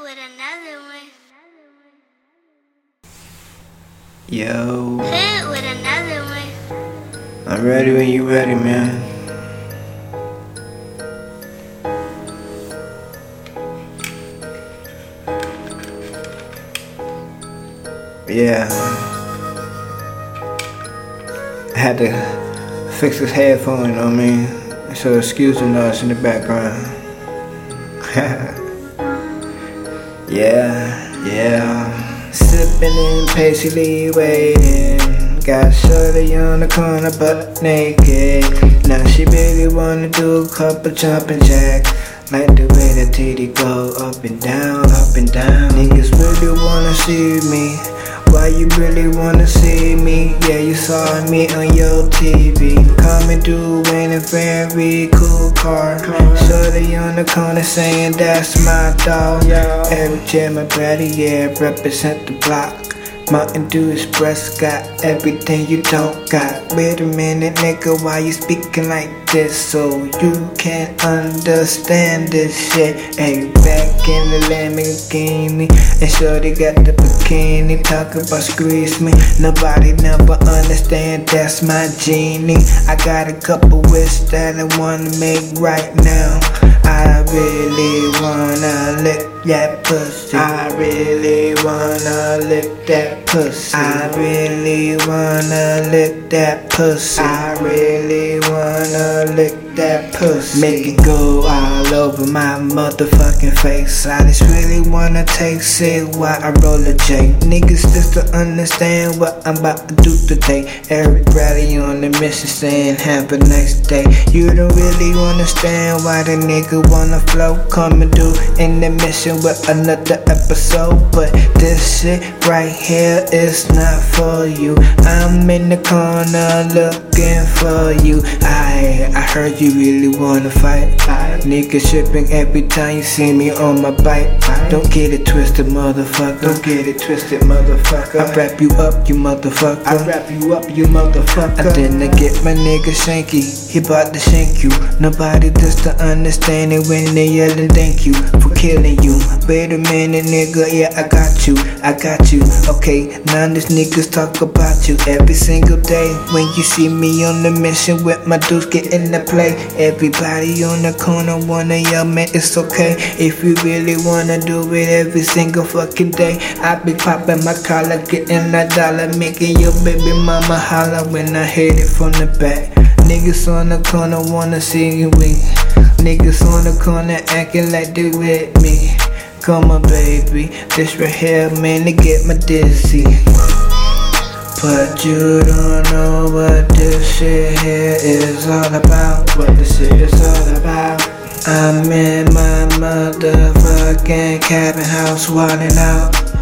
with another one. Yo, Hit with another one. I'm ready when you ready, man. Yeah. I had to fix his headphone, you know what I mean? So excuse the noise in the background. yeah, yeah. Sipping and patiently waiting. Got shorty on the corner but naked. Now she really wanna do a couple jumping jacks. Like the way the titty go up and down, up and down. Niggas really wanna see me. Why you really wanna see me? Yeah, you saw me on your TV. Coming through in a very cool car. Shorty on the corner saying that's my dog. Every time I body, yeah, represent the block. Mountain Dew Express got everything you don't got. Wait a minute, nigga, why you speaking like this? So you can't understand this shit. Hey, back in the Lamborghini, and Shorty got the bikini. Talk about squeeze me. Nobody never understand that's my genie. I got a couple wishes that I wanna make right now. I really wanna lick that pussy. I really wanna lick that pussy. I really wanna lick that pussy. I really wanna lick that pussy. Make it go all over my motherfucking face. I just really wanna taste it while I roll a J. Niggas just to understand what I'm about to do today. Everybody on the mission saying have a nice day. You don't really understand why the nigga wanna flow. Come and do in the mission with another episode. But this shit right here is not for you. I'm in the corner looking for you. I I heard you really wanna fight. Nigga tripping every time you see me on my bike. Don't get it twisted, motherfucker. Don't get it twisted, motherfucker. I wrap you up, you motherfucker. I wrap you up, you motherfucker. I get my nigga Shanky. He bout to shank you. Nobody does to understand it when they yelling thank you for killing you. Wait a minute, nigga. Yeah, I got you. I got you. Okay, now these niggas talk about you every single day. When you see me on the mission with my dudes getting the play. Everybody on the corner wanna yell, man, it's okay. If you really wanna do it every single fucking day, I be popping my collar, getting that dollar, making your baby mama holler when I hit it from the back. Niggas on the corner wanna see you wink. Niggas on the corner acting like they with me. Come on, baby, this right here, man, to get my dizzy. But you don't know what this shit here is all about. What this shit is all about. I'm in my motherfucking cabin house, wildin' out.